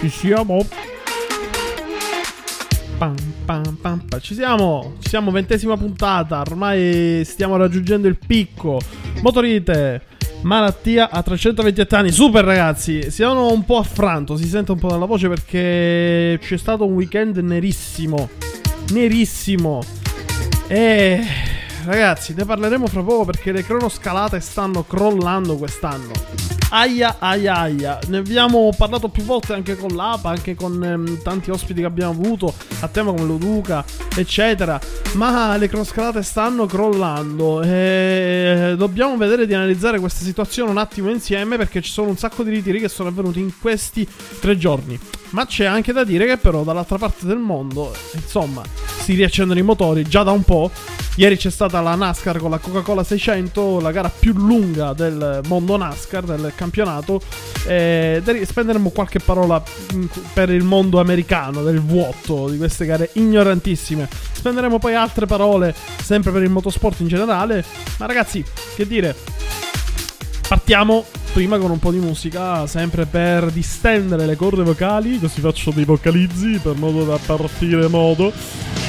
Ci siamo. Pam, pam, pam. Ci siamo. Ci siamo, ventesima puntata. Ormai stiamo raggiungendo il picco. Motorite. Malattia a 328 anni. Super ragazzi. Siamo un po' affranto. Si sente un po' dalla voce perché c'è stato un weekend nerissimo. Nerissimo. E ragazzi, ne parleremo fra poco perché le cronoscalate stanno crollando quest'anno. Aia, aia, aia. Ne abbiamo parlato più volte anche con l'APA, anche con ehm, tanti ospiti che abbiamo avuto, a tema come Loduca, eccetera. Ma le cronoscalate stanno crollando. E dobbiamo vedere di analizzare questa situazione un attimo insieme perché ci sono un sacco di ritiri che sono avvenuti in questi tre giorni. Ma c'è anche da dire che però dall'altra parte del mondo, insomma, si riaccendono i motori già da un po'. Ieri c'è stata la NASCAR con la Coca-Cola 600, la gara più lunga del mondo NASCAR, del campionato. E spenderemo qualche parola per il mondo americano, del vuoto, di queste gare ignorantissime. Spenderemo poi altre parole, sempre per il motorsport in generale. Ma ragazzi, che dire, partiamo prima con un po' di musica, sempre per distendere le corde vocali, così faccio dei vocalizzi per modo da partire modo,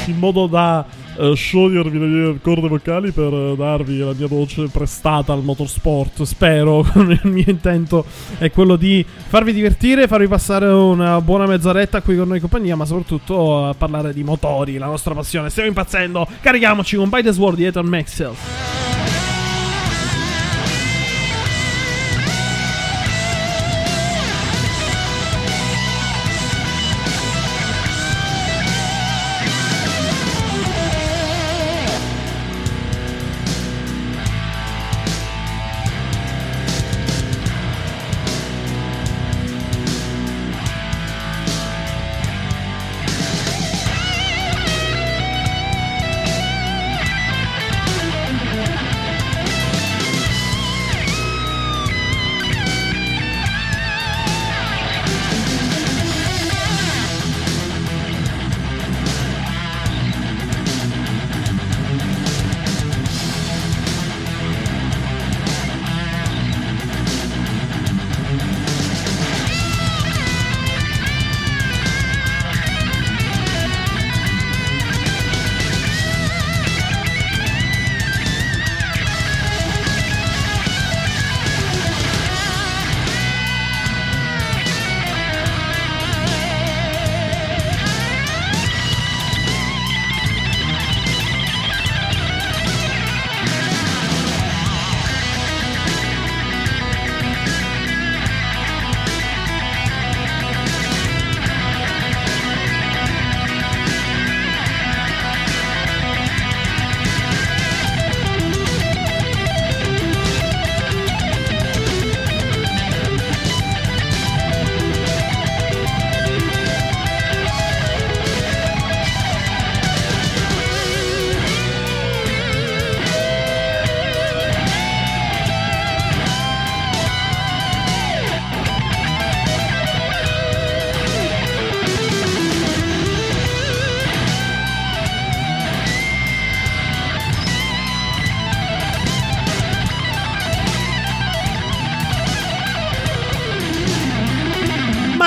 in modo da uh, sciogliervi le corde vocali per uh, darvi la mia voce prestata al motorsport. Spero, il mio intento è quello di farvi divertire, farvi passare una buona mezz'oretta qui con noi in compagnia, ma soprattutto a parlare di motori, la nostra passione. Stiamo impazzendo, carichiamoci con By the Sword di Ethan Maxwell.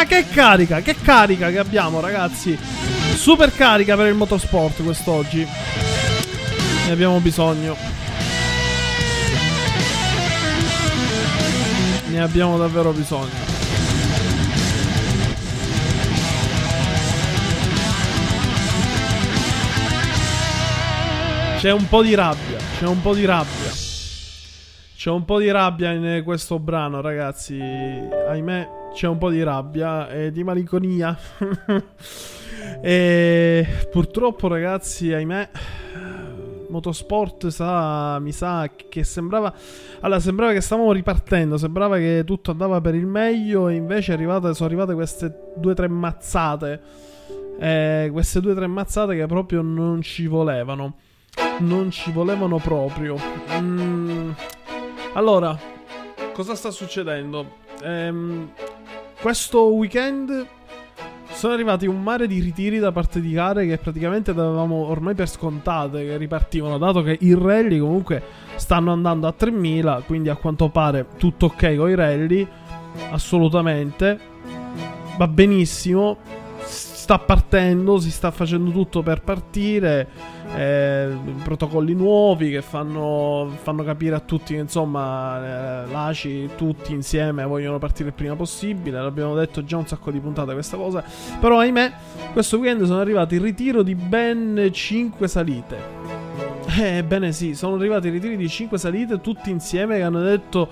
Che carica, che carica che abbiamo, ragazzi. Super carica per il motorsport quest'oggi. Ne abbiamo bisogno. Ne abbiamo davvero bisogno. C'è un po' di rabbia, c'è un po' di rabbia. C'è un po' di rabbia in questo brano, ragazzi. Ahimè, c'è un po' di rabbia e di malinconia. E purtroppo, ragazzi, ahimè, motorsport sa, mi sa che sembrava. Allora, sembrava che stavamo ripartendo, sembrava che tutto andava per il meglio. E invece arrivate, sono arrivate queste due o tre mazzate. Eh, queste due o tre mazzate che proprio non ci volevano. Non ci volevano proprio. Mm. Allora, cosa sta succedendo? Ehm, questo weekend sono arrivati un mare di ritiri da parte di gare che praticamente davamo ormai per scontate che ripartivano, dato che i rally comunque stanno andando a 3000, quindi a quanto pare tutto ok con i rally, assolutamente, va benissimo, sta partendo, si sta facendo tutto per partire eh, protocolli nuovi che fanno, fanno, capire a tutti che insomma eh, l'ACI tutti insieme vogliono partire il prima possibile. L'abbiamo detto già un sacco di puntate questa cosa. Però ahimè, questo weekend sono arrivati il ritiro di ben 5 salite. Ebbene eh, sì, sono arrivati i ritiri di 5 salite tutti insieme che hanno detto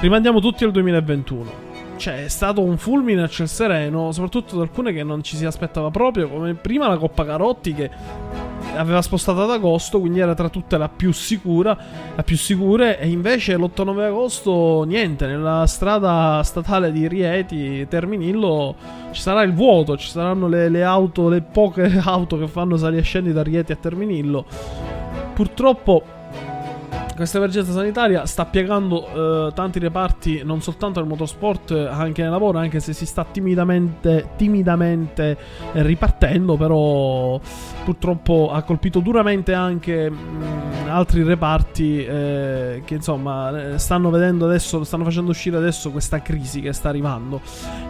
rimandiamo tutti al 2021 cioè, è stato un fulmine a ciel sereno, soprattutto da alcune che non ci si aspettava proprio, come prima la Coppa Carotti che aveva spostato ad agosto, quindi era tra tutte la più sicura, la più sicure, e invece l'8-9 agosto niente, nella strada statale di Rieti, Terminillo, ci sarà il vuoto, ci saranno le, le auto, le poche auto che fanno sali e scendi da Rieti a Terminillo. Purtroppo questa emergenza sanitaria sta piegando eh, tanti reparti, non soltanto nel motorsport, anche nel lavoro, anche se si sta timidamente, timidamente eh, ripartendo, però purtroppo ha colpito duramente anche mh, mm, altri reparti eh, che insomma eh, stanno vedendo adesso, stanno facendo uscire adesso questa crisi che sta arrivando.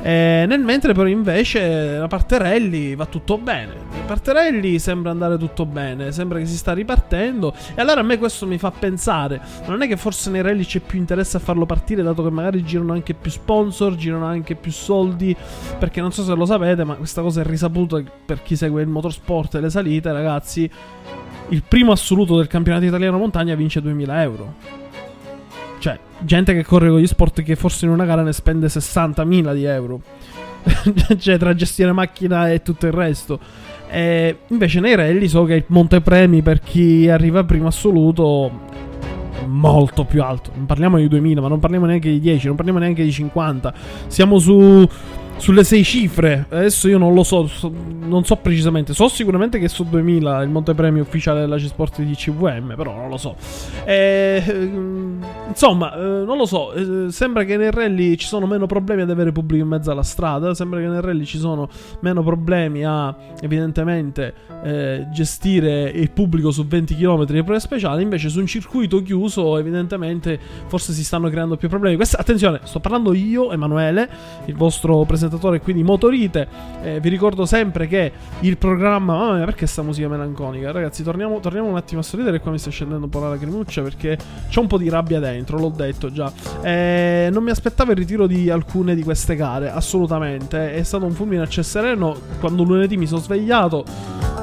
Eh, nel mentre però invece la parte rally va tutto bene. La parte rally sembra andare tutto bene, sembra che si sta ripartendo e allora a me questo mi fa pensare fare. Non è che forse nei rally c'è più interesse a farlo partire, dato che magari girano anche più sponsor, girano anche più soldi. Perché non so se lo sapete, ma questa cosa è risaputa per chi segue il motorsport e le salite, ragazzi. Il primo assoluto del campionato italiano montagna vince 2000 euro. Cioè, gente che corre con gli sport che forse in una gara ne spende 60.000 di euro. cioè, tra gestire macchina e tutto il resto. E invece nei rally so che il montepremi per chi arriva primo assoluto molto più alto. Non parliamo di 2000, ma non parliamo neanche di 10, non parliamo neanche di 50. Siamo su sulle sei cifre. Adesso io non lo so, so, non so precisamente. So sicuramente che su 2000 il montepremio ufficiale della C-Sport di CVM, però non lo so. Eh, insomma, eh, non lo so. Eh, sembra che nei rally ci sono meno problemi ad avere pubblico in mezzo alla strada. Sembra che nei rally ci sono meno problemi a, evidentemente, eh, gestire il pubblico su 20 km di prove speciali. Invece, su un circuito chiuso, evidentemente, forse si stanno creando più problemi. Questa, attenzione, sto parlando io, Emanuele, il vostro presentatore presentatore qui di Motorite. Eh, vi ricordo sempre che il programma. Mamma mia, perché sta musica melanconica? Ragazzi, torniamo, torniamo un attimo a sorridere. Qua mi sta scendendo un po' la lacrimuccia perché c'è un po' di rabbia dentro, l'ho detto già. Eh, non mi aspettavo il ritiro di alcune di queste gare, assolutamente. È stato un fulmine a ciel sereno. Quando lunedì mi sono svegliato,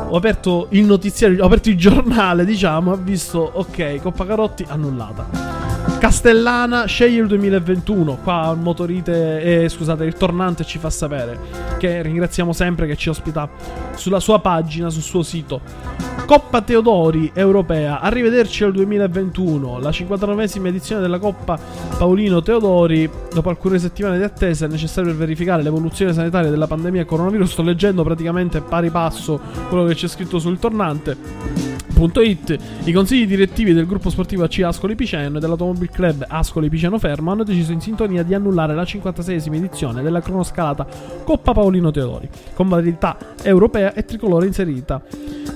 ho aperto il notiziario, ho aperto il giornale, diciamo, ho visto, ok, Coppa Carotti annullata. Castellana sceglie il 2021. Qua il motorite, eh, scusate, il tornante ci fa sapere. Che ringraziamo sempre che ci ospita sulla sua pagina, sul suo sito. Coppa Teodori europea. Arrivederci al 2021. La 59esima edizione della Coppa Paolino Teodori. Dopo alcune settimane di attesa è necessario per verificare l'evoluzione sanitaria della pandemia coronavirus. Sto leggendo praticamente pari passo quello che c'è scritto sul tornante. It, I consigli direttivi del gruppo sportivo AC Ascoli Piceno e dell'Automobile Club Ascoli Piceno Fermo hanno deciso in sintonia di annullare la 56esima edizione della cronoscalata Coppa Paolino Teodori, con validità europea e tricolore inserita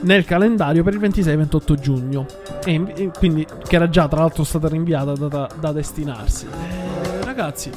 nel calendario per il 26-28 giugno, e quindi che era già tra l'altro stata rinviata da, da destinarsi. Ragazzi,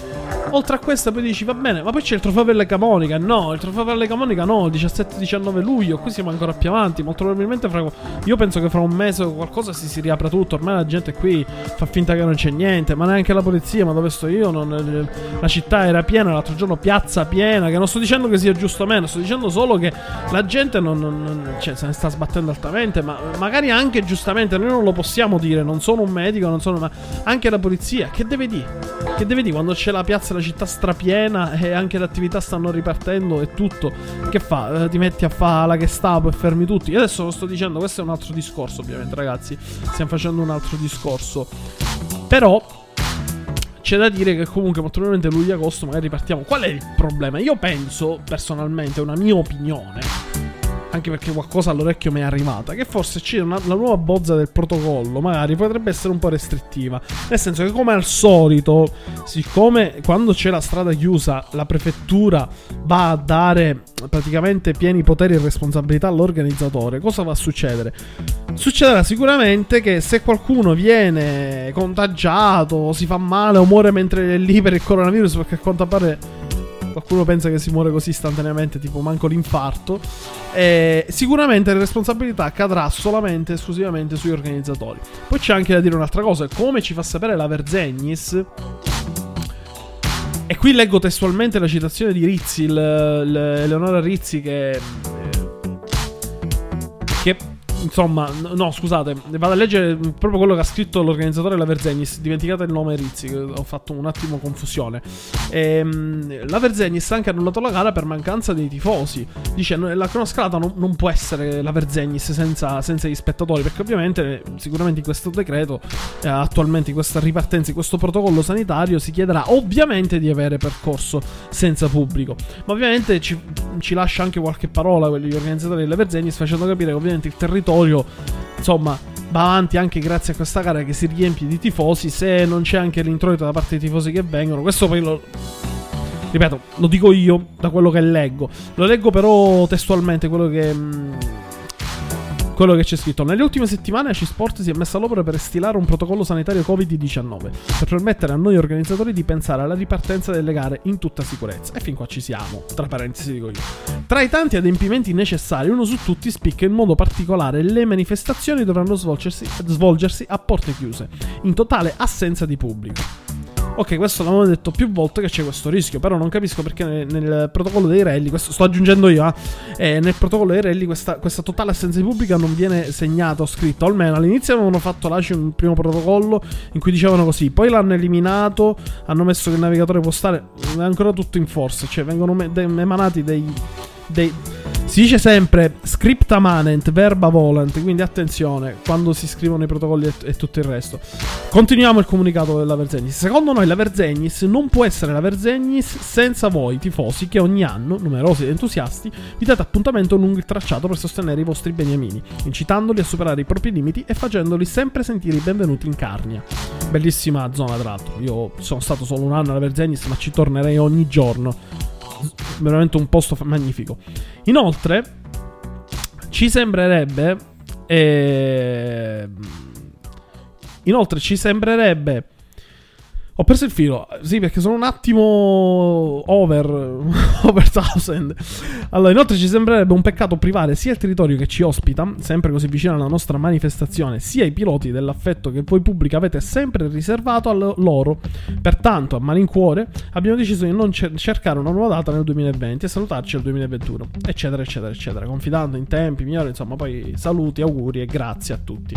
oltre a questa poi dici va bene, ma poi c'è il trofeo per le Camonica. No, il trofeo per le Camonica no, il 17-19 luglio, qui siamo ancora più avanti. Molto probabilmente fra, io penso che fra un mese o qualcosa si, si riapra tutto. Ormai la gente qui fa finta che non c'è niente, ma neanche la polizia, ma dove sto io? Non, la città era piena, l'altro giorno piazza piena, che non sto dicendo che sia giusto o meno, sto dicendo solo che la gente non, non cioè, se ne sta sbattendo altamente, ma magari anche giustamente, noi non lo possiamo dire, non sono un medico, non sono, ma anche la polizia, che deve dire? Che deve dire quando c'è la piazza della città strapiena e anche le attività stanno ripartendo e tutto. Che fa? Eh, ti metti a fare la Gestapo e fermi tutti. Io adesso lo sto dicendo, questo è un altro discorso, ovviamente, ragazzi. Stiamo facendo un altro discorso. Però c'è da dire che comunque molto probabilmente luglio-agosto magari ripartiamo. Qual è il problema? Io penso, personalmente, è una mia opinione, anche perché qualcosa all'orecchio mi è arrivata, che forse c'è una, la nuova bozza del protocollo, magari potrebbe essere un po' restrittiva. Nel senso che come al solito, siccome quando c'è la strada chiusa la prefettura va a dare praticamente pieni poteri e responsabilità all'organizzatore, cosa va a succedere? Succederà sicuramente che se qualcuno viene contagiato, si fa male o muore mentre è lì per il coronavirus, perché a quanto pare qualcuno pensa che si muore così istantaneamente, tipo manco l'infarto. Eh, sicuramente la responsabilità cadrà solamente e esclusivamente sugli organizzatori. Poi c'è anche da dire un'altra cosa: come ci fa sapere la Verzegnis. E qui leggo testualmente la citazione di Rizzi, Eleonora Rizzi, che. Insomma, no, scusate, vado a leggere proprio quello che ha scritto l'organizzatore della Verzegnis. Dimenticate il nome Rizzi, ho fatto un attimo confusione. Ehm, la Verzegnis ha anche annullato la gara per mancanza dei tifosi. Dice: La cronoscalata non, non può essere la Verzegnis senza, senza, gli spettatori, perché ovviamente, sicuramente in questo decreto, eh, attualmente in questa ripartenza, in questo protocollo sanitario, si chiederà ovviamente di avere percorso senza pubblico. Ma ovviamente ci, ci lascia anche qualche parola quelli organizzatori della Verzegnis, facendo capire che ovviamente il territorio territorio, insomma, va avanti anche grazie a questa gara che si riempie di tifosi. Se non c'è anche l'introito da parte dei tifosi che vengono, questo poi lo. Ripeto, lo dico io da quello che leggo. Lo leggo però testualmente quello che. Mh, mm, quello che c'è scritto. Nelle ultime settimane AC Sport si è messa all'opera per stilare un protocollo sanitario Covid-19 per permettere a noi organizzatori di pensare alla ripartenza delle gare in tutta sicurezza. E fin qua ci siamo, tra parentesi dico io. Tra i tanti adempimenti necessari, uno su tutti spicca in modo particolare le manifestazioni dovranno svolgersi, svolgersi a porte chiuse, in totale assenza di pubblico. Ok, questo l'abbiamo detto più volte che c'è questo rischio, però non capisco perché nel, nel protocollo dei rally, questo sto aggiungendo io, eh, nel protocollo dei rally questa, questa, totale assenza di pubblica non viene segnato o scritto, almeno all'inizio avevano fatto l'ACI un primo protocollo in cui dicevano così, poi l'hanno eliminato, hanno messo che il navigatore può stare, è ancora tutto in forza, cioè vengono emanati dei, dei si dice sempre scripta manent, verba volant, quindi attenzione quando si scrivono i protocolli e, e tutto il resto. Continuiamo il comunicato della Verzegnis. Secondo noi la Verzegnis non può essere la Verzegnis senza voi tifosi che ogni anno, numerosi ed entusiasti, vi date appuntamento lungo il tracciato per sostenere i vostri beniamini, incitandoli a superare i propri limiti e facendoli sempre sentire i benvenuti in Carnia. Bellissima zona tra l'altro, io sono stato solo un anno alla Verzegnis ma ci tornerei ogni giorno veramente un posto magnifico. Inoltre, ci sembrerebbe. Eh, inoltre, ci sembrerebbe ho perso il filo, sì, perché sono un attimo over, over thousand. Allora, inoltre ci sembrerebbe un peccato privare sia il territorio che ci ospita, sempre così vicino alla nostra manifestazione, sia i piloti dell'affetto che voi pubblica avete sempre riservato a loro. Pertanto, a malincuore, abbiamo deciso di non cer- cercare una nuova data nel 2020 e salutarci al 2021, eccetera, eccetera, eccetera, confidando in tempi migliori, insomma, poi saluti, auguri e grazie a tutti.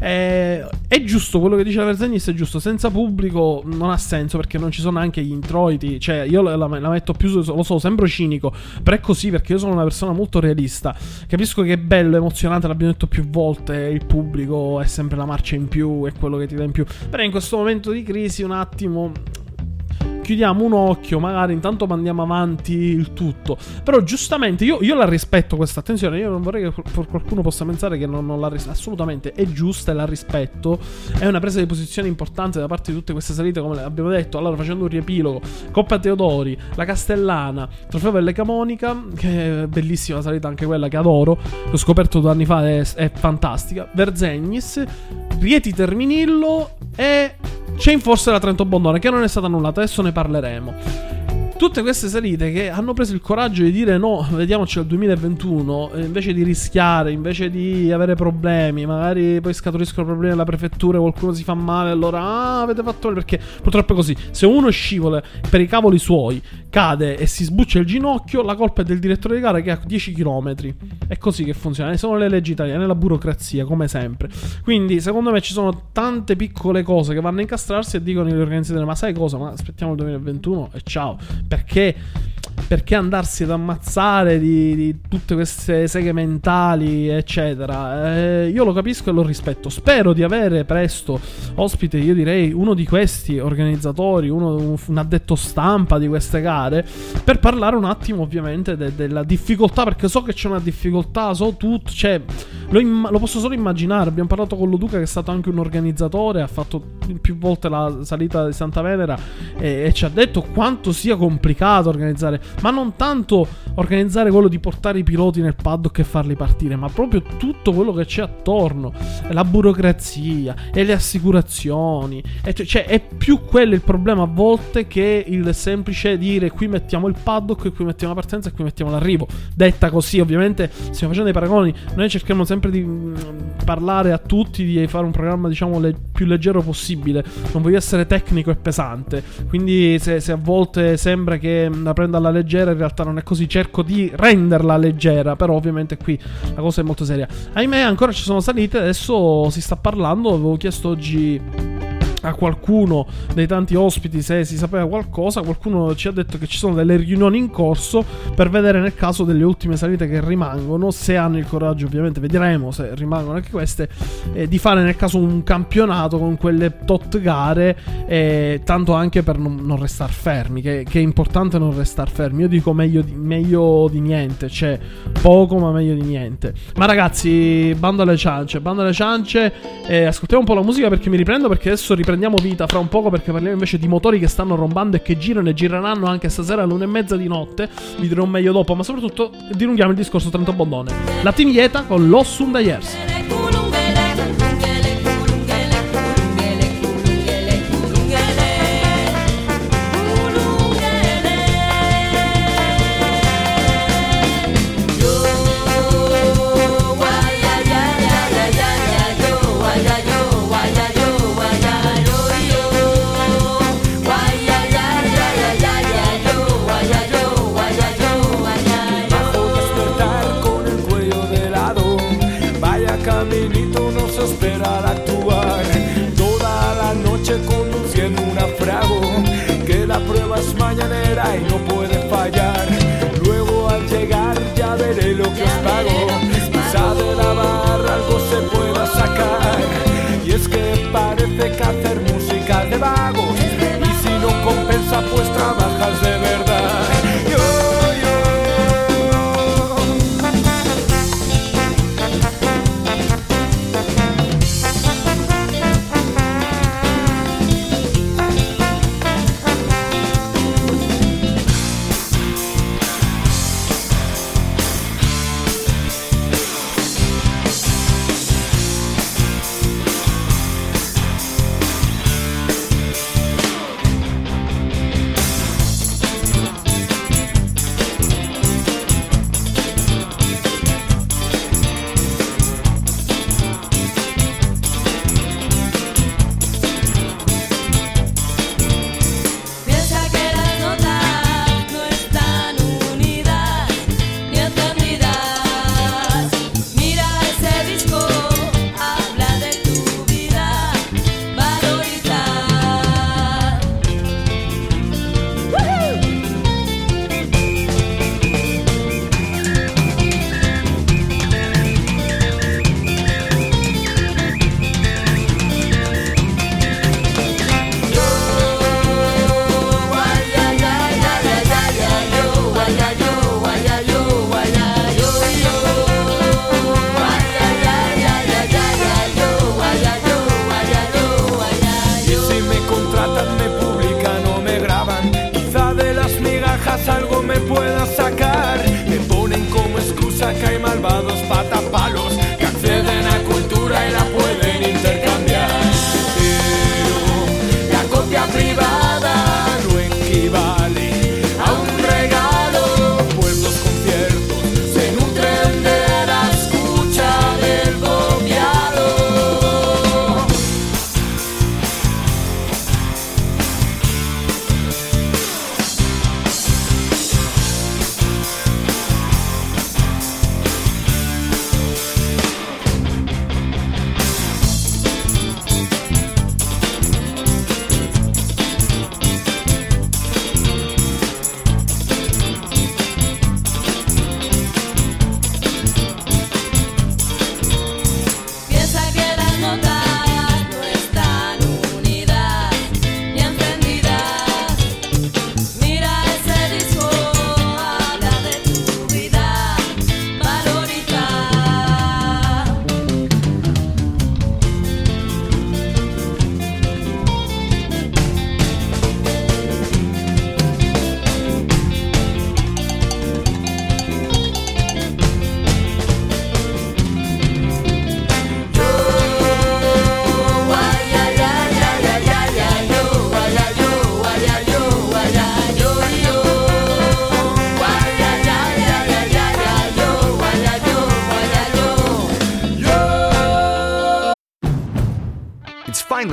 Eh, è giusto quello che dice la Verzegnis, è giusto, senza pubblico non ha senso perché non ci sono anche gli introiti. Cioè, io la, la, metto più. Lo so, sembro cinico. Però è così perché io sono una persona molto realista. Capisco che è bello, emozionante, l'abbiamo detto più volte. Il pubblico è sempre la marcia in più, è quello che ti dà in più. Però in questo momento di crisi, un attimo chiudiamo un occhio, magari intanto mandiamo avanti il tutto. Però giustamente io, io la rispetto questa attenzione, io non vorrei che qualcuno possa pensare che non, non la rispetto, assolutamente è giusta e la rispetto. È una presa di posizione importante da parte di tutte queste salite, come abbiamo detto. Allora facendo un riepilogo, Coppa Teodori, la Castellana, Trofeo Velleca Monica, che è bellissima salita anche quella che adoro, l'ho scoperto due anni fa, è, è fantastica. Verzegnis, Rieti Terminillo e c'è in forse la Trento Bondone che non è stata annullata, adesso ne parleremo. Tutte queste salite che hanno preso il coraggio di dire no, vediamoci al 2021, eh, invece di rischiare, invece di avere problemi, magari poi scaturiscono problemi alla prefettura, qualcuno si fa male, allora ah, avete fatto male perché purtroppo è così. Se uno scivola per i cavoli suoi, cade e si sbuccia il ginocchio, la colpa è del direttore di gara che ha 10 km. È così che funziona, sono le leggi italiane, la burocrazia, come sempre. Quindi, secondo me ci sono tante piccole cose che vanno a incastrarsi e dicono gli organizzatori, ma sai cosa? Ma aspettiamo il 2021 e ciao. Perché perché andarsi ad ammazzare di, di, tutte queste seghe mentali, eccetera. Eh, io lo capisco e lo rispetto. Spero di avere presto ospite, io direi, uno di questi organizzatori, uno, un addetto stampa di queste gare, per parlare un attimo, ovviamente, de, della difficoltà, perché so che c'è una difficoltà, so tutto, cioè, lo, imma- lo, posso solo immaginare. Abbiamo parlato con Loduca, che è stato anche un organizzatore, ha fatto più volte la salita di Santa Venera e, e ci ha detto quanto sia complicato organizzare ma non tanto organizzare quello di portare i piloti nel paddock e farli partire, ma proprio tutto quello che c'è attorno, la burocrazia e le assicurazioni. E cioè, è più quello il problema a volte che il semplice dire qui mettiamo il paddock, qui mettiamo la partenza e qui mettiamo l'arrivo. Detta così, ovviamente, stiamo facendo dei paragoni. Noi cerchiamo sempre di mm, parlare a tutti, di fare un programma, diciamo, le- più leggero possibile. Non voglio essere tecnico e pesante. Quindi, se, se a volte sembra che la prenda alla leggera, in realtà non è così. Cerco di renderla leggera, però ovviamente qui la cosa è molto seria. Ahimè, ancora ci sono salite, adesso si sta parlando, avevo chiesto oggi a qualcuno dei tanti ospiti se si sapeva qualcosa. Qualcuno ci ha detto che ci sono delle riunioni in corso per vedere nel caso delle ultime salite che rimangono. Se hanno il coraggio, ovviamente, vedremo se rimangono anche queste. Eh, di fare nel caso un campionato con quelle tot gare. Eh, tanto anche per non, non restare fermi. Che, che, è importante non restare fermi. Io dico meglio di, meglio di niente. Cioè, poco, ma meglio di niente. Ma ragazzi, bando alle ciance. Bando alle ciance. Eh, ascoltiamo un po' la musica perché mi riprendo. Perché adesso riprendo riprendiamo vita fra un poco perché parliamo invece di motori che stanno rombando e che girano e gireranno anche stasera alle 1 e mezza di notte. Vi dirò meglio dopo, ma soprattutto dilunghiamo il discorso Trento Bondone. La Team Ieta con L'Ossum da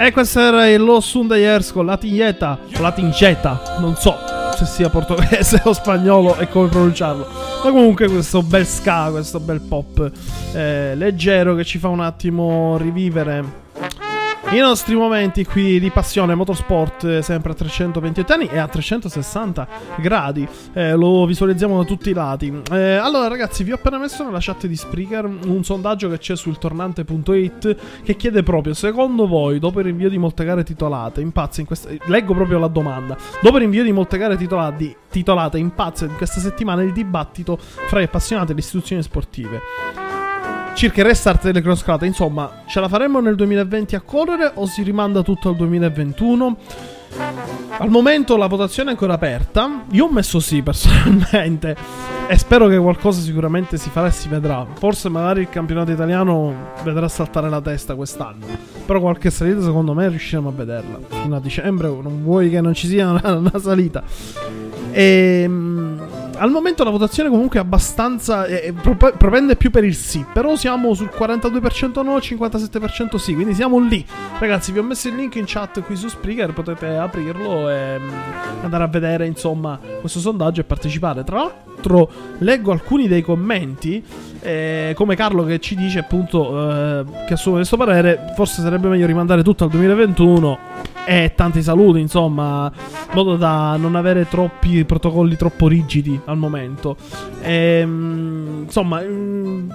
E questo era il Los Sundayers con Latinjeta, Latingeta, non so se sia portoghese o spagnolo e come pronunciarlo. Ma comunque questo bel ska, questo bel pop eh, leggero che ci fa un attimo rivivere i nostri momenti qui di passione motorsport eh, sempre a 328 anni e a 360 gradi. Eh, lo visualizziamo da tutti i lati. Eh, allora ragazzi vi ho appena messo nella chat di Spreaker un sondaggio che c'è sul tornante.it che chiede proprio secondo voi dopo il rinvio di molte gare titolate impazza in questa leggo proprio la domanda. Dopo il rinvio di molte gare titolati, titolate impazza in questa settimana il dibattito fra gli appassionati delle istituzioni sportive circa il restart delle crossclate. Insomma, ce la faremo nel 2020 a correre o si rimanda tutto al 2021? Al momento la votazione è ancora aperta. Io ho messo sì personalmente. E spero che qualcosa sicuramente si farà e si vedrà. Forse magari il campionato italiano vedrà saltare la testa quest'anno. Però qualche salita secondo me riusciremo a vederla. Fino a dicembre non vuoi che non ci sia una, una salita. Ehm, al momento la votazione comunque è abbastanza. Eh, propende più per il sì. Però siamo sul 42% no, 57% sì. Quindi siamo lì. Ragazzi, vi ho messo il link in chat qui su Spreaker. Potete aprirlo e mm, andare a vedere, insomma, questo sondaggio e partecipare. Tra l'altro, leggo alcuni dei commenti. Eh, come Carlo che ci dice appunto eh, che assume questo parere. Forse sarebbe meglio rimandare tutto al 2021 e tanti saluti, insomma, in modo da non avere troppi protocolli troppo rigidi al momento. E, ehm, insomma, il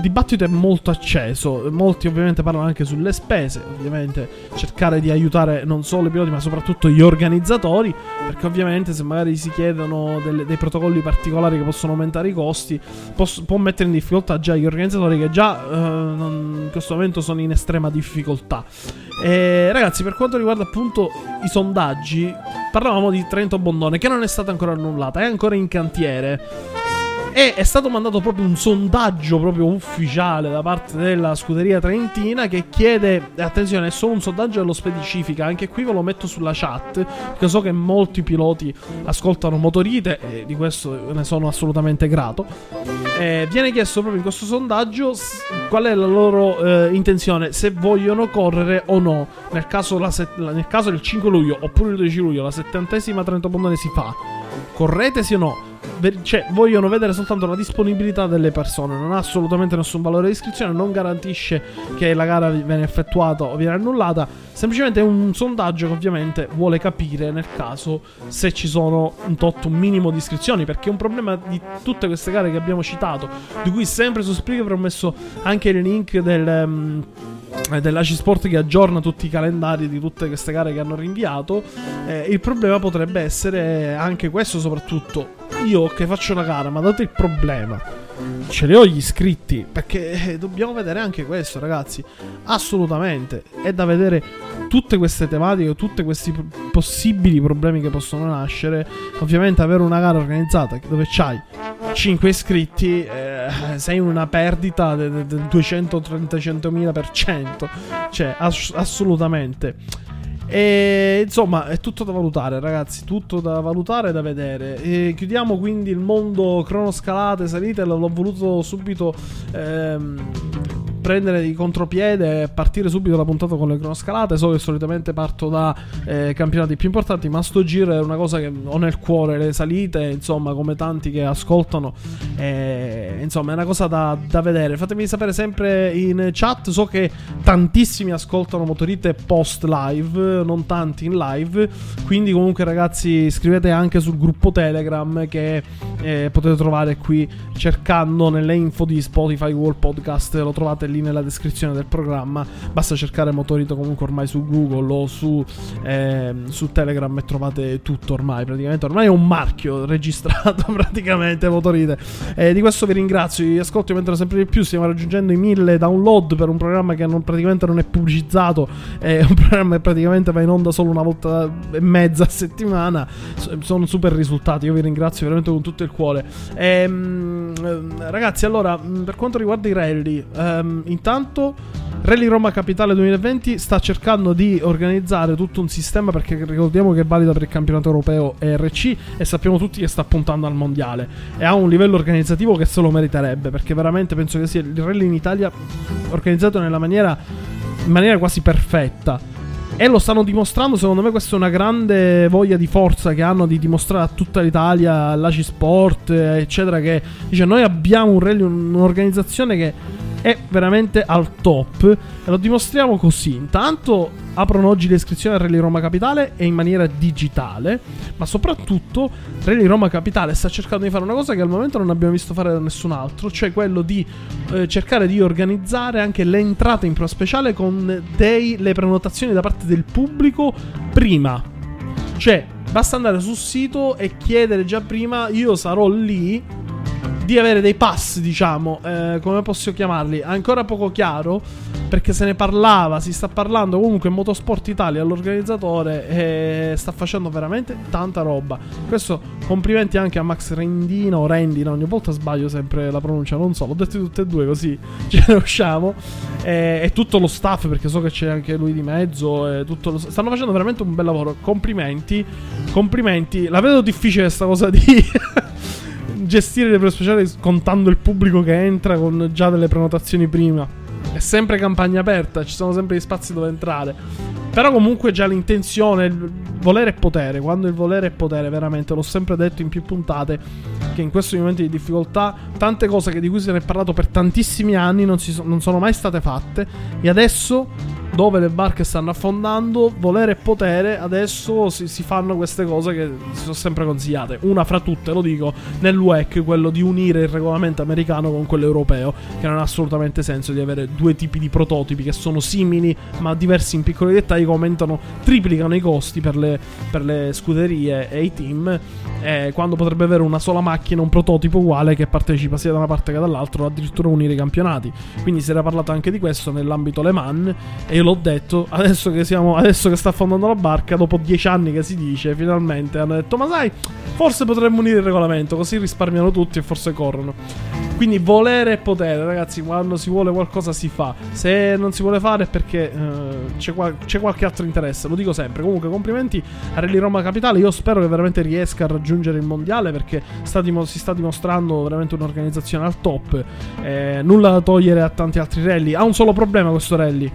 dibattito è molto acceso. Molti ovviamente parlano anche sulle spese, ovviamente cercare di aiutare non solo i piloti, ma soprattutto gli organizzatori, perché ovviamente se magari si chiedono delle, dei protocolli particolari che possono aumentare i costi, posso, può mettere in difficoltà già gli organizzatori che già eh, non, in questo momento sono in estrema difficoltà. E, ragazzi, per quanto riguarda appunto i sondaggi, parlavamo di Trento Bondone che non è stata ancora annullata, è ancora in cantiere. E è stato mandato proprio un sondaggio proprio ufficiale da parte della scuderia trentina che chiede, attenzione, è solo un sondaggio dello specifica, anche qui ve lo metto sulla chat, perché so che molti piloti ascoltano motorite e di questo ne sono assolutamente grato. E viene chiesto proprio in questo sondaggio qual è la loro eh, intenzione, se vogliono correre o no, nel caso, set- nel caso del 5 luglio oppure il 12 luglio, la settantesima Trento Bondone si fa. Correte sì o no? Cioè, vogliono vedere soltanto la disponibilità delle persone, non ha assolutamente nessun valore di iscrizione, non garantisce che la gara viene effettuata o viene annullata, semplicemente un sondaggio che ovviamente vuole capire nel caso se ci sono un tot, un minimo di iscrizioni, perché un problema di tutte queste gare che abbiamo citato, di cui sempre su Spreaker ho messo anche il link del... Um, dell'ACI Sport che aggiorna tutti i calendari di tutte queste gare che hanno rinviato. Eh, il problema potrebbe essere anche questo, soprattutto io che faccio la gara, ma dato il problema, ce li ho gli iscritti, perché eh, dobbiamo vedere anche questo, ragazzi. Assolutamente. È da vedere tutte queste tematiche, tutti questi possibili problemi che possono nascere. Ovviamente avere una gara organizzata dove c'hai 5 iscritti, eh, sei una perdita del de, de 230-100.000%. Cioè, ass- assolutamente. E insomma, è tutto da valutare, ragazzi. Tutto da valutare e da vedere. E chiudiamo quindi il mondo cronoscalate, salite. L'ho voluto subito. Ehm, prendere di contropiede e partire subito la puntata con le cronoscalate. So che solitamente parto da eh, campionati più importanti, ma sto giro è una cosa che ho nel cuore, le salite, insomma, come tanti che ascoltano. Eh, insomma, è una cosa da, da, vedere. Fatemi sapere sempre in chat. So che tantissimi ascoltano Motorite post live, non tanti in live. Quindi, comunque, ragazzi, scrivete anche sul gruppo Telegram che eh, potete trovare qui cercando nelle info di Spotify World Podcast. Lo trovate lì nella descrizione del programma. Basta cercare Motorito comunque ormai su Google o su, eh, su Telegram e trovate tutto ormai. Praticamente ormai è un marchio registrato praticamente Motorite. Eh, di questo vi ringrazio. Gli ascolti aumentano sempre di più. Stiamo raggiungendo i mille download per un programma che non, praticamente non è pubblicizzato. È un programma che praticamente va in onda solo una volta e mezza a settimana. Sono super risultati. Io vi ringrazio veramente con tutto il cuore. Ehm, ragazzi, allora, per quanto riguarda i rally, ehm, intanto. Rally Roma Capitale 2020 sta cercando di organizzare tutto un sistema perché ricordiamo che è valida per il campionato europeo ERC e sappiamo tutti che sta puntando al mondiale e ha un livello organizzativo che se lo meriterebbe perché veramente penso che sia il rally in Italia organizzato nella maniera in maniera quasi perfetta e lo stanno dimostrando, secondo me questa è una grande voglia di forza che hanno di dimostrare a tutta l'Italia, all'ACI Sport, eccetera, che dice noi abbiamo un rally, un'organizzazione che è veramente al top e lo dimostriamo così. Intanto aprono oggi le iscrizioni al Rally Roma Capitale e in maniera digitale, ma soprattutto Rally Roma Capitale sta cercando di fare una cosa che al momento non abbiamo visto fare da nessun altro, cioè quello di eh, cercare di organizzare anche le entrate in pro speciale con dei, le prenotazioni da parte del pubblico prima. Cioè, basta andare sul sito e chiedere già prima, io sarò lì di avere dei pass, diciamo, eh, come posso chiamarli, ancora poco chiaro perché se ne parlava, si sta parlando comunque in Motorsport Italia l'organizzatore e sta facendo veramente tanta roba. Questo complimenti anche a Max Rendino o Rendina, ogni volta sbaglio sempre la pronuncia, non so, l'ho detto tutte e due così ce ne usciamo. E, e, tutto lo staff perché so che c'è anche lui di mezzo e tutto lo, stanno facendo veramente un bel lavoro. Complimenti. Complimenti. La vedo difficile questa cosa di gestire le prove speciali contando il pubblico che entra con già delle prenotazioni prima. È sempre campagna aperta, ci sono sempre gli spazi dove entrare. Però comunque già l'intenzione, il volere è potere. Quando il volere è potere, veramente, l'ho sempre detto in più puntate, che in questi momenti di difficoltà, tante cose di cui ne è parlato per tantissimi anni non, so, non sono mai state fatte. E adesso dove le barche stanno affondando, volere e potere, adesso si, si, fanno queste cose che si sono sempre consigliate. Una fra tutte, lo dico, nel WEC, quello di unire il regolamento americano con quello europeo, che non ha assolutamente senso di avere due tipi di prototipi che sono simili ma diversi in piccoli dettagli che aumentano, triplicano i costi per le, per le scuderie e i team, eh, quando potrebbe avere una sola macchina, un prototipo uguale che partecipa sia da una parte che dall'altra, o addirittura unire i campionati. Quindi si era parlato anche di questo nell'ambito Le Mans e io l'ho detto, adesso che, siamo, adesso che sta affondando la barca, dopo dieci anni che si dice, finalmente hanno detto, ma sai, forse potremmo unire il regolamento, così risparmiano tutti e forse corrono. Quindi volere e potere, ragazzi, quando si vuole qualcosa si fa. Se non si vuole fare è perché uh, c'è, qual- c'è, qualche altro interesse, lo dico sempre. Comunque complimenti a Rally Roma Capitale, io spero che veramente riesca a raggiungere il mondiale perché sta dim- si sta dimostrando veramente un'organizzazione al top. Eh, nulla da togliere a tanti altri rally. Ha un solo problema questo rally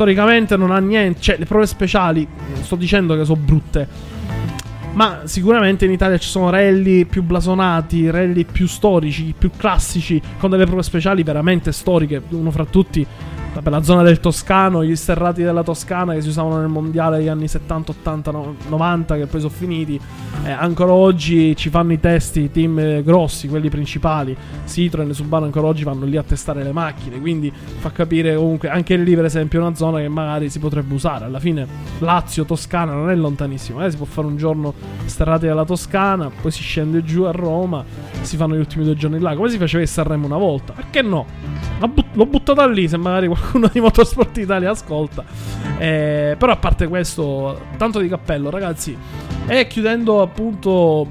storicamente non ha niente. Cioè, le prove speciali, non sto dicendo che sono brutte. Ma sicuramente in Italia ci sono rally più blasonati, rally più storici, più classici, con delle prove speciali veramente storiche. Uno fra tutti per la zona del Toscano, gli sterrati della Toscana che si usavano nel mondiale degli anni 70, 80, 90, che poi sono finiti. Eh, ancora oggi ci fanno i testi i team eh, grossi, quelli principali. Citroen e Subaru ancora oggi vanno lì a testare le macchine. Quindi fa capire comunque anche lì, per esempio, una zona che magari si potrebbe usare. Alla fine Lazio, Toscana non è lontanissimo. Eh, si può fare un giorno sterrati della Toscana, poi si scende giù a Roma, si fanno gli ultimi due giorni là. Come si faceva a Sanremo una volta? Perché no? L'ho buttata lì se magari qualcuno di Motorsport Italia ascolta. Eh, però a parte questo, tanto di cappello, ragazzi. E chiudendo appunto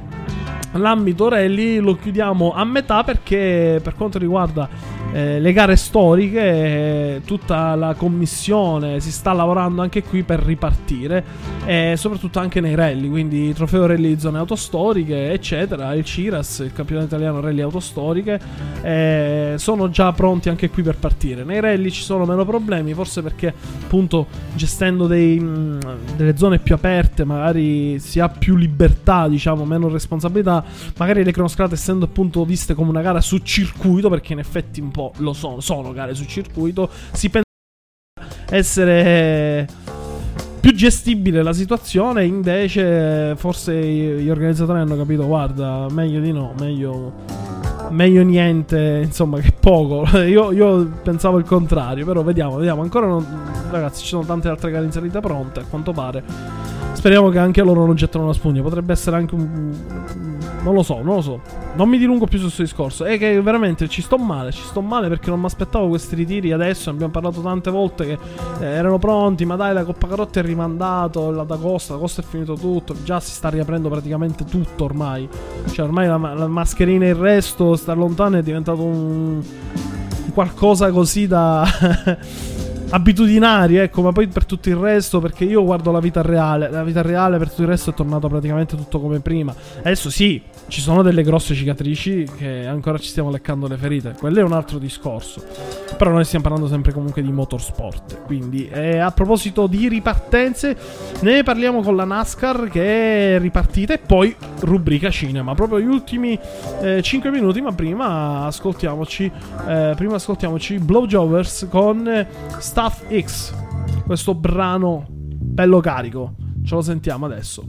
l'ambito rally lo chiudiamo a metà perché per quanto riguarda eh, le gare storiche, eh, tutta la commissione si sta lavorando anche qui per ripartire, e soprattutto anche nei rally, quindi trofeo rally zone autostoriche, eccetera. Il CIRAS, il campionato italiano rally autostoriche, eh, sono già pronti anche qui per partire. Nei rally ci sono meno problemi, forse perché appunto gestendo dei, mh, delle zone più aperte, magari si ha più libertà, diciamo, meno responsabilità. Magari le cronoscrate essendo appunto viste come una gara su circuito, perché in effetti un po' lo sono, sono gare su circuito, si pensa essere più gestibile la situazione, invece forse gli organizzatori hanno capito, guarda, meglio di no, meglio, meglio niente, insomma, che poco. Io, io, pensavo il contrario, però vediamo, vediamo. Ancora non, ragazzi, ci sono tante altre gare in salita pronte, a quanto pare. Speriamo che anche loro non gettano una spugna. Potrebbe essere anche un. Non lo so, non lo so. Non mi dilungo più su questo discorso. È che veramente ci sto male. Ci sto male perché non mi aspettavo questi ritiri adesso. Abbiamo parlato tante volte che eh, erano pronti. Ma dai, la Coppa Carotta è rimandato. La D'Agosta, D'Agosta è finito tutto. Già si sta riaprendo praticamente tutto ormai. Cioè, ormai la, la mascherina e il resto, sta lontano, è diventato un. qualcosa così da. abitudinari, ecco, ma poi per tutto il resto, perché io guardo la vita reale, la vita reale per tutto il resto è tornato praticamente tutto come prima. Adesso sì, ci sono delle grosse cicatrici che ancora ci stiamo leccando le ferite, quello è un altro discorso. Però noi stiamo parlando sempre comunque di motorsport, quindi eh, a proposito di ripartenze, ne parliamo con la NASCAR che è ripartita e poi rubrica cinema, proprio gli ultimi eh, 5 minuti, ma prima ascoltiamoci eh, prima ascoltiamoci Blowjovers con eh, Stuff X. Questo brano bello carico. Ce lo sentiamo adesso.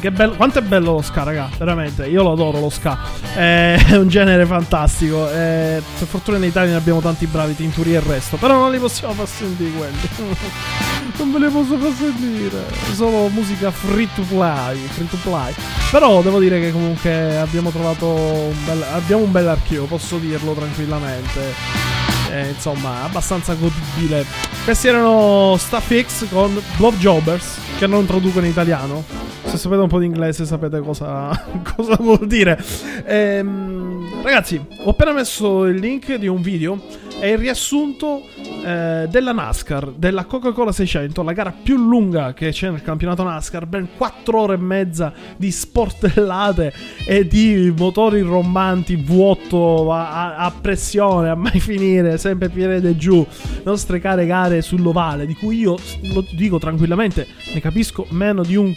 Che bello, quanto è bello lo ska, raga, veramente, io lo adoro lo ska, è un genere fantastico, eh, per fortuna in Italia ne abbiamo tanti bravi, Tinturi e il resto, però non li possiamo far sentire quelli, non ve li posso far sentire, solo musica free to play, free to play, però devo dire che comunque abbiamo trovato un bel, abbiamo un bel archivio, posso dirlo tranquillamente. Eh, insomma, abbastanza godibile. Questi erano Stuff X con Blob Jobbers, che non traducono in italiano. Se sapete un po' di inglese sapete cosa, cosa vuol dire. Ehm, ragazzi, ho appena messo il link di un video. È il riassunto eh, della NASCAR, della Coca-Cola 600, la gara più lunga che c'è nel campionato NASCAR, ben 4 ore e mezza di sportellate e di motori rombanti, vuoto a, a, pressione, a mai finire, sempre piede giù, nostre care gare sull'ovale, di cui io lo dico tranquillamente, ne capisco meno di un...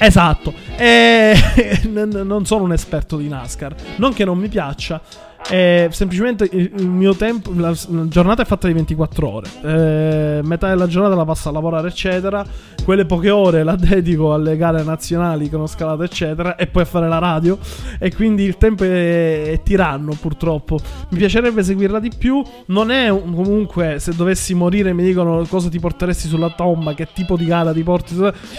Esatto, e non sono un esperto di NASCAR, non che non mi piaccia, è semplicemente il mio tempo. La, giornata è fatta di 24 ore. Eh, metà della giornata la passo a lavorare, eccetera. Quelle poche ore la dedico alle gare nazionali con scalata, eccetera. E poi a fare la radio. E quindi il tempo è, è tiranno, purtroppo. Mi piacerebbe seguirla di più. Non è un, comunque, se dovessi morire, mi dicono cosa ti porteresti sulla tomba, che tipo di gara ti porti.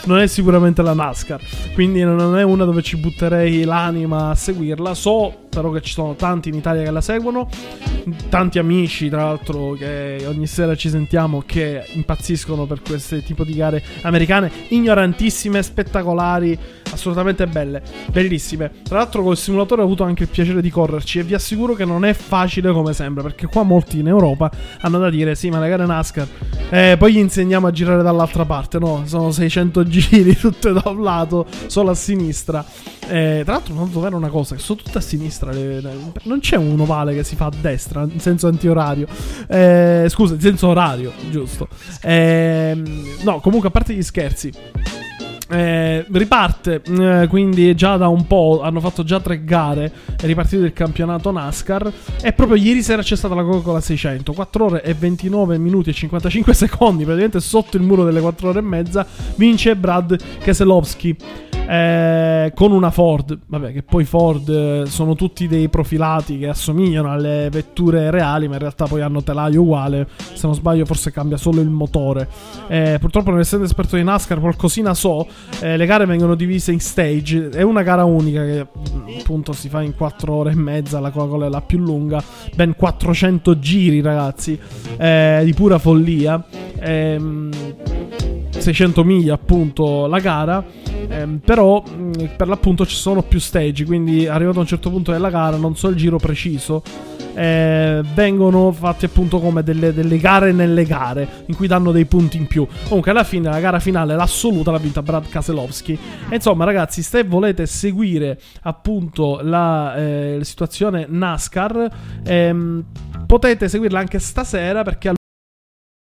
Non è sicuramente la NASCAR. Quindi non è una dove ci butterei l'anima a seguirla. So però che ci sono tanti in Italia che la seguono, tanti amici tra l'altro che ogni sera ci sentiamo che impazziscono per questo tipo di gare americane, ignorantissime, spettacolari, assolutamente belle, bellissime. Tra l'altro col simulatore ho avuto anche il piacere di correrci e vi assicuro che non è facile come sembra, perché qua molti in Europa hanno da dire sì ma le gare NASCAR, eh, poi gli insegniamo a girare dall'altra parte, no, sono 600 giri tutte da un lato, solo a sinistra. Eh, tra l'altro, non dov'era una cosa: sono tutte a sinistra. Le, le, non c'è un ovale che si fa a destra in senso antiorario. Eh, scusa, in senso orario, giusto. Eh, no, comunque, a parte gli scherzi. Eh, riparte eh, quindi già da un po'. Hanno fatto già tre gare. È ripartito il campionato NASCAR. E proprio ieri sera c'è stata la Coca-Cola 600. 4 ore e 29 minuti e 55 secondi. Praticamente sotto il muro delle 4 ore e mezza. Vince Brad Keselowski eh, con una Ford, vabbè che poi Ford eh, sono tutti dei profilati che assomigliano alle vetture reali, ma in realtà poi hanno telaio uguale, se non sbaglio forse cambia solo il motore. Eh, purtroppo non essendo esperto di NASCAR qualcosina so, eh, le gare vengono divise in stage, è una gara unica che appunto si fa in 4 ore e mezza, la Coca-Cola è la più lunga, ben 400 giri ragazzi, eh, di pura follia. Ehm 600 miglia appunto la gara ehm, però mh, per l'appunto ci sono più stage quindi arrivato a un certo punto della gara non so il giro preciso eh, vengono fatti appunto come delle, delle, gare nelle gare in cui danno dei punti in più. Comunque alla fine la gara finale l'assoluta l'ha vinta Brad Kaselowski e insomma ragazzi se volete seguire appunto la, eh, la situazione NASCAR ehm, potete seguirla anche stasera perché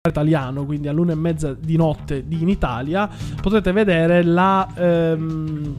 italiano, quindi all'una e mezza di notte in Italia, potete vedere la... Ehm,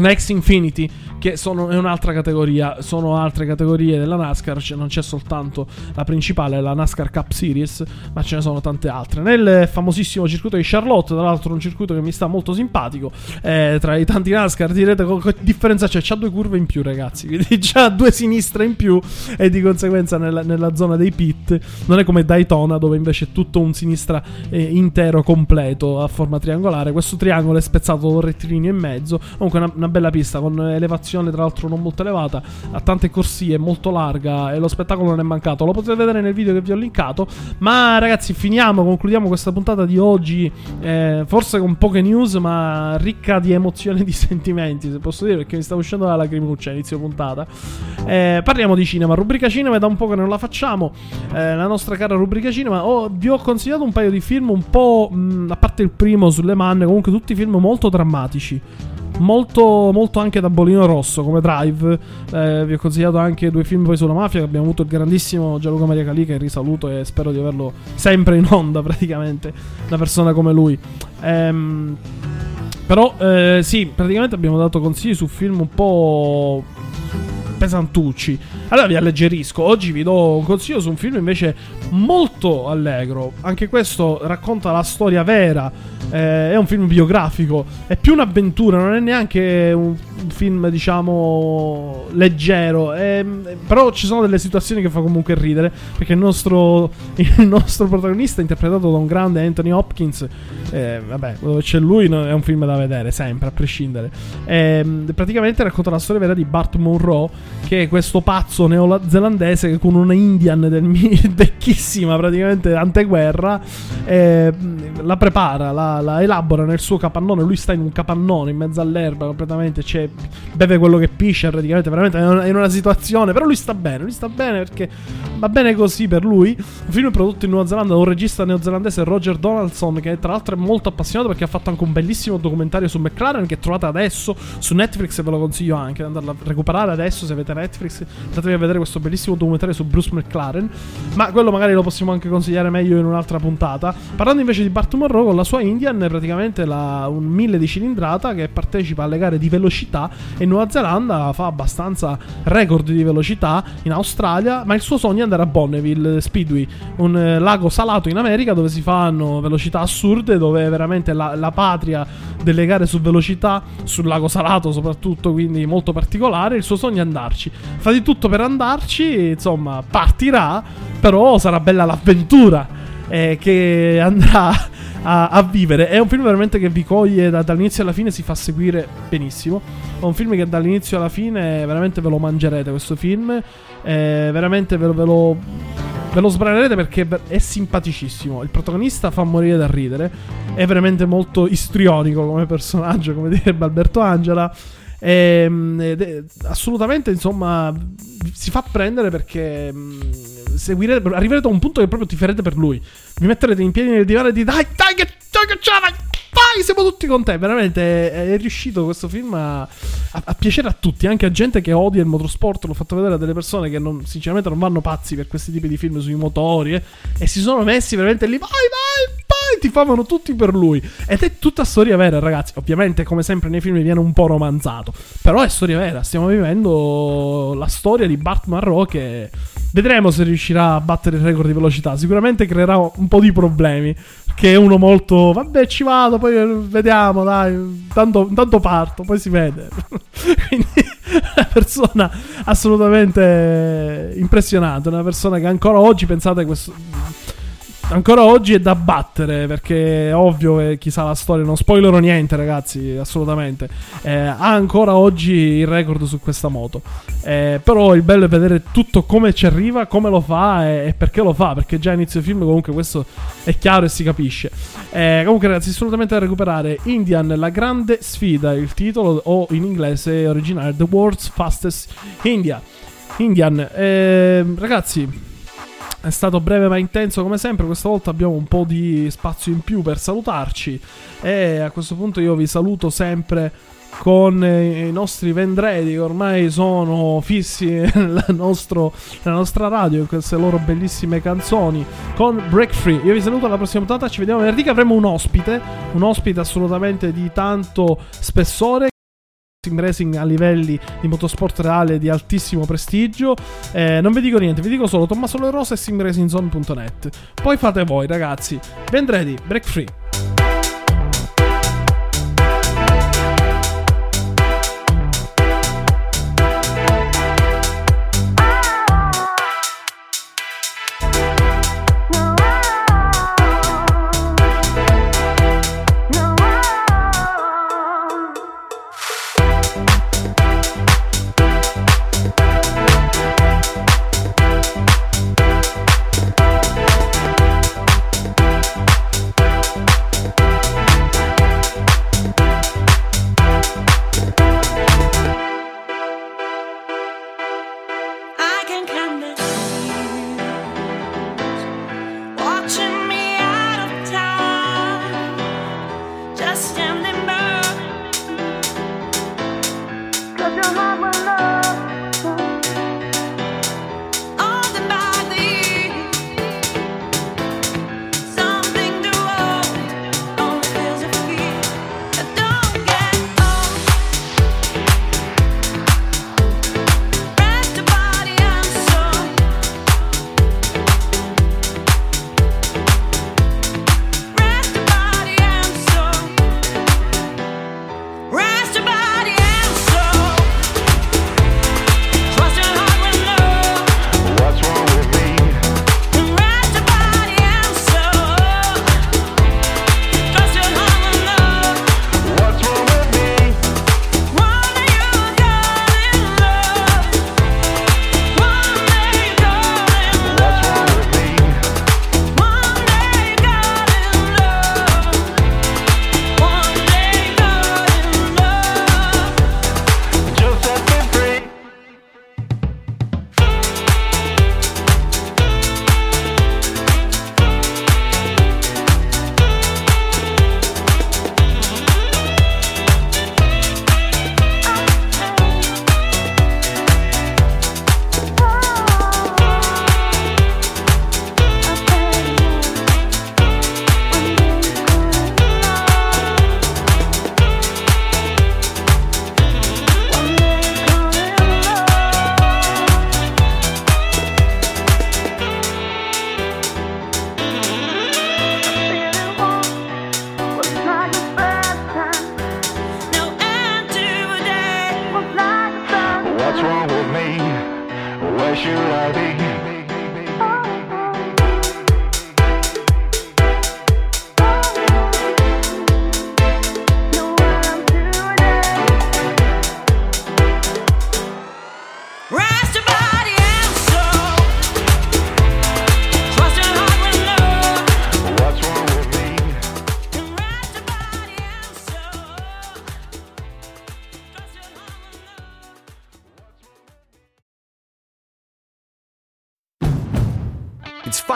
X Infinity, che sono, è un'altra categoria, sono altre categorie della NASCAR, cioè non c'è soltanto la principale, la NASCAR Cup Series, ma ce ne sono tante altre. Nel famosissimo circuito di Charlotte, tra l'altro un circuito che mi sta molto simpatico, eh, tra i tanti NASCAR direte che differenza c'è? C'ha due curve in più ragazzi, quindi c'ha due sinistre in più e di conseguenza nella, nella zona dei pit non è come Daytona dove invece è tutto un sinistra eh, intero completo a forma triangolare, questo triangolo è spezzato da rettilineo in mezzo, comunque una una bella pista con elevazione tra l'altro non molto elevata, ha tante corsie, molto larga e lo spettacolo non è mancato. Lo potete vedere nel video che vi ho linkato. Ma ragazzi, finiamo, concludiamo questa puntata di oggi, eh, forse con poche news, ma ricca di emozioni e di sentimenti, se posso dire, perché mi sta uscendo la lacrimuccia inizio puntata. Eh, parliamo di cinema, rubrica cinema, è da un po' che non la facciamo, eh, la nostra cara rubrica cinema. Oh, vi ho consigliato un paio di film un po', mh, a parte il primo sulle manne, comunque tutti film molto drammatici molto, molto anche da bolino rosso come Drive. Eh, vi ho consigliato anche due film poi sulla mafia. Abbiamo avuto il grandissimo Gianluca Maria Calì che risaluto e spero di averlo sempre in onda praticamente. Una persona come lui. Ehm, però eh, sì, praticamente abbiamo dato consigli su film un po' pesantucci. Allora vi alleggerisco. Oggi vi do un consiglio su un film invece molto allegro. Anche questo racconta la storia vera Eh, è un film biografico, è più un'avventura, non è neanche un, un film, diciamo, leggero. È, però ci sono delle situazioni che fa comunque ridere. Perché il nostro, il nostro protagonista, interpretato da un grande Anthony Hopkins, eh, vabbè, dove c'è lui, è un film da vedere sempre, a prescindere. Eh, praticamente racconta la storia vera di Bart Monroe, che è questo pazzo neozelandese che con una Indian del vecchissima, praticamente anteguerra, eh, la prepara, la, la, elabora nel suo capannone. Lui sta in un capannone in mezzo all'erba completamente, c'è, beve quello che piscia praticamente, veramente è in una situazione, però lui sta bene, lui sta bene perché va bene così per lui. Un film prodotto in Nuova Zelanda da un regista neozelandese Roger Donaldson, che tra l'altro è molto appassionato perché ha fatto anche un bellissimo documentario su McLaren che trovate adesso su Netflix e ve lo consiglio anche di andarlo a recuperare adesso se avete Netflix. Andatevi a vedere questo bellissimo documentario su Bruce McLaren, ma quello magari lo possiamo anche consigliare meglio in un'altra puntata. Parlando invece di Bart Monroe con la sua Indian, praticamente la, un 1000 di cilindrata che partecipa alle gare di velocità e Nuova Zelanda fa abbastanza record di velocità in Australia, ma il suo sogno è andare a Bonneville Speedway, un eh, lago salato in America dove si fanno velocità assurde, dove è veramente la, la patria delle gare su velocità, sul lago salato soprattutto, quindi molto particolare. Il suo sogno è andarci. Fa di tutto per andarci, insomma, partirà, però sarà bella l'avventura eh, che andrà a, a, vivere. È un film veramente che vi coglie da, dall'inizio alla fine, si fa seguire benissimo. È un film che dall'inizio alla fine veramente ve lo mangerete questo film. Eh, veramente ve lo, ve lo Ve lo sbranerete perché è simpaticissimo. Il protagonista fa morire da ridere. È veramente molto istrionico come personaggio, come direbbe Alberto Angela. Ehm, ed è, assolutamente, insomma, si fa prendere perché mm, seguirete, arriverete a un punto che proprio ti farete per lui. Vi metterete in piedi nel divano e dite: Dai, dai, che, dai, che ce la vai, siamo tutti con te. Veramente è, è riuscito questo film a, a, a, piacere a tutti, anche a gente che odia il motorsport. L'ho fatto vedere a delle persone che non, sinceramente non vanno pazzi per questi tipi di film sui motori. Eh, e si sono messi veramente lì, vai, vai, vai, ti famano tutti per lui. Ed è tutta storia vera, ragazzi. Ovviamente, come sempre nei film, viene un po' romanzato. Però è storia vera. Stiamo vivendo la storia di Bart Marrow che vedremo se riuscirà a battere il record di velocità. Sicuramente creerà un po' di problemi che è uno molto vabbè ci vado poi vediamo dai tanto, tanto parto poi si vede quindi una persona assolutamente impressionante una persona che ancora oggi pensate questo ancora oggi è da battere perché è ovvio che chi sa la storia, non spoilerò niente ragazzi, assolutamente. Eh, ha ancora oggi il record su questa moto. Eh, però il bello è vedere tutto come ci arriva, come lo fa e, e, perché lo fa, perché già inizio film comunque questo è chiaro e si capisce. Eh, comunque ragazzi, assolutamente da recuperare Indian, la grande sfida, il titolo o in inglese originale The World's Fastest India. Indian, eh, ragazzi, è stato breve ma intenso come sempre, questa volta abbiamo un po' di spazio in più per salutarci. E a questo punto io vi saluto sempre con i nostri vendredi che ormai sono fissi nella, nostro, nella nostra radio, in queste loro bellissime canzoni, con Break Free. Io vi saluto alla prossima puntata, ci vediamo. Venerdì che avremo un ospite, un ospite assolutamente di tanto spessore sim racing a livelli di motorsport reale di altissimo prestigio. Eh, non vi dico niente, vi dico solo Tommaso Le Rosa e simracingzone.net. Poi fate voi, ragazzi. Vendredi, break free.